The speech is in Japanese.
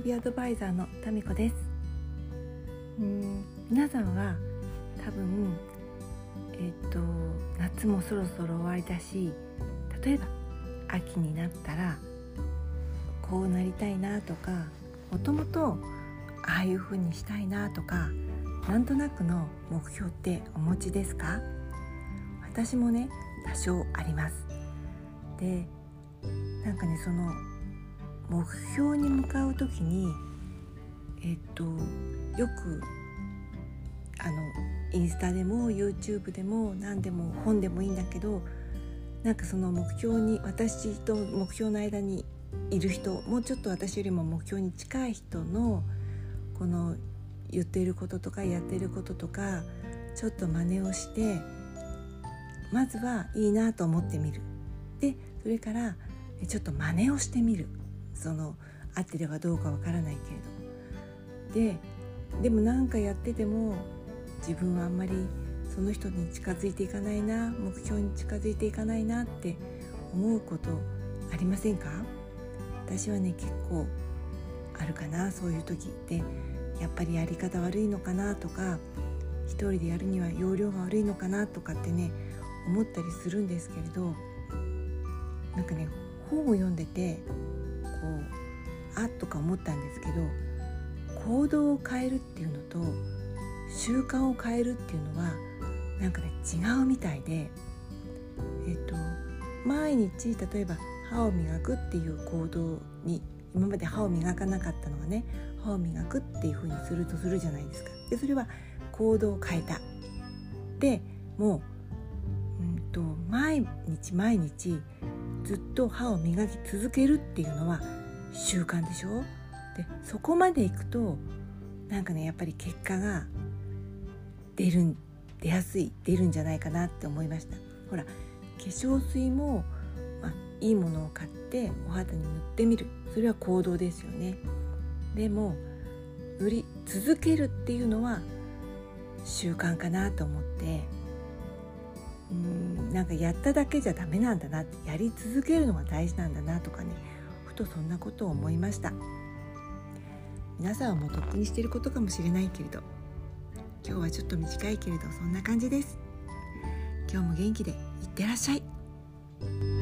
びアドバイザーのタミコです。うん皆さんは多分えっ、と夏もそろそろ終わりだし例えば秋になったらこうなりたいなとかもともとああいう風にしたいなとかなんとなくの目標ってお持ちですか？私もね多少あります。でなんかねその目標に向かう時にえっとよくあのインスタでも YouTube でも何でも本でもいいんだけどなんかその目標に私と目標の間にいる人もうちょっと私よりも目標に近い人のこの言っていることとかやっていることとかちょっと真似をしてまずはいいなと思ってみる。でそれからちょっと真似をしてみる。その合ってればどうかわからないけれどででも何かやってても自分はあんまりその人に近づいていかないな目標に近づいていかないなって思うことありませんか？私はね結構あるかなそういう時って。やっぱりやり方悪いのかなとか一人でやるには容量が悪いのかなとかってね思ったりするんですけれど。なんかね本を読んでてこうあっとか思ったんですけど行動を変えるっていうのと習慣を変えるっていうのはなんかね違うみたいでえっと毎日例えば歯を磨くっていう行動に今まで歯を磨かなかったのがね歯を磨くっていうふうにするとするじゃないですか。でそれは行動を変えた。でもう、うんと、毎日毎日ずっと歯を磨き続けるっていうのは習慣でしょ？でそこまでいくとなんかねやっぱり結果が出る出やすい出るんじゃないかなって思いました。ほら化粧水も、まあ、いいものを買ってお肌に塗ってみる。それは行動ですよね。でも塗り続けるっていうのは習慣かなと思って。うん。なんかやっただけじゃダメなんだなやり続けるのが大事なんだなとかねふとそんなことを思いました。皆さんはもうとっくにしてることかもしれないけれど今日はちょっと短いけれどそんな感じです。今日も元気でいってらっしゃい。